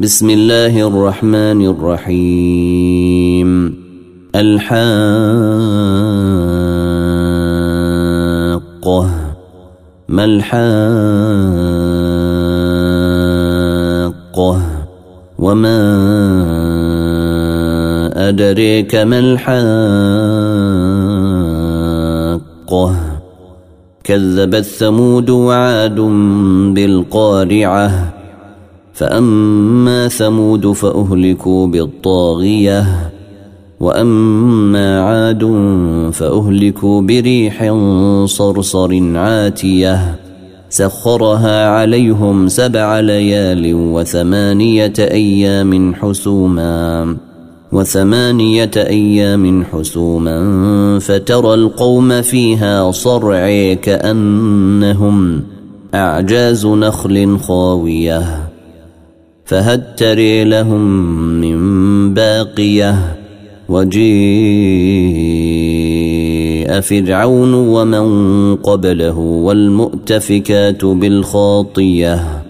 بسم الله الرحمن الرحيم. الحاقة. ما الحاقة؟ وما أدريك ما الحاقة؟ كذبت ثمود وعاد بالقارعة. فأما ثمود فأهلكوا بالطاغية وأما عاد فأهلكوا بريح صرصر عاتية سخرها عليهم سبع ليال وثمانية أيام حسوما وثمانية أيام حسوما فترى القوم فيها صرعي كأنهم أعجاز نخل خاوية. فهل تري لهم من باقية وجيء فرعون ومن قبله والمؤتفكات بالخاطية.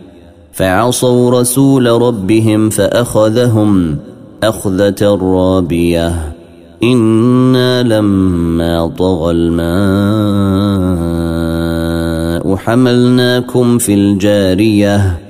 فعصوا رسول ربهم فأخذهم أخذة رابية. إنا لما طغى الماء حملناكم في الجارية.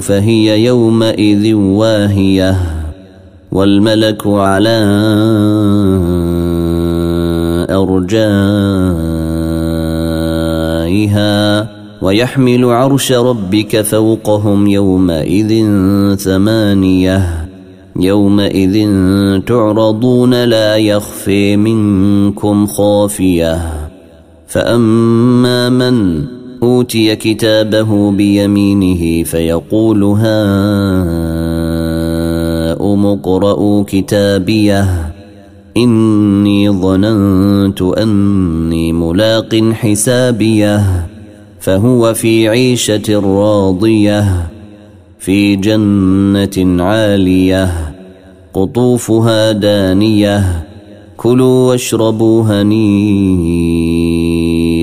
فهي يومئذ واهية والملك على أرجائها ويحمل عرش ربك فوقهم يومئذ ثمانية يومئذ تعرضون لا يخفي منكم خافية فأما من أوتي كتابه بيمينه فيقول هاؤم اقرءوا كتابيه. إني ظننت أني ملاق حسابيه. فهو في عيشة راضية في جنة عالية قطوفها دانية. كلوا واشربوا هنيئا.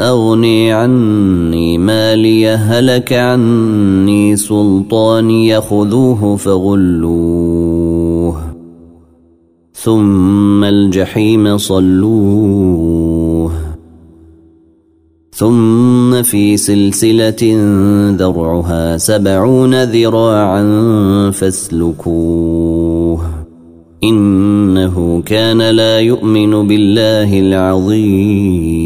أغني عني مالي هلك عني سلطاني خذوه فغلوه. ثم الجحيم صلوه. ثم في سلسلة ذرعها سبعون ذراعا فاسلكوه. إنه كان لا يؤمن بالله العظيم.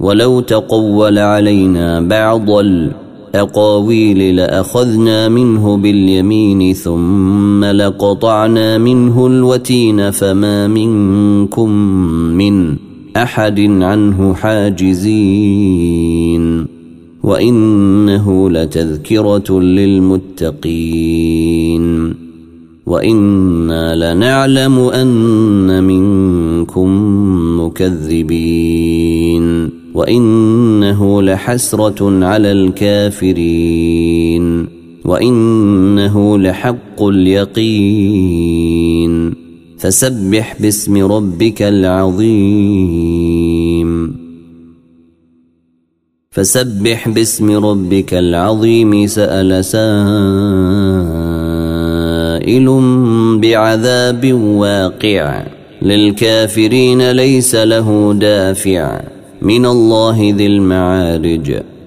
ولو تقول علينا بعض الأقاويل لأخذنا منه باليمين ثم لقطعنا منه الوتين فما منكم من أحد عنه حاجزين وإنه لتذكرة للمتقين وإنا لنعلم أن منكم مكذبين وإنه لحسرة على الكافرين وإنه لحق اليقين. فسبح باسم ربك العظيم. فسبح باسم ربك العظيم. سأل سائل بعذاب واقع. للكافرين ليس له دافع. من الله ذي المعارج.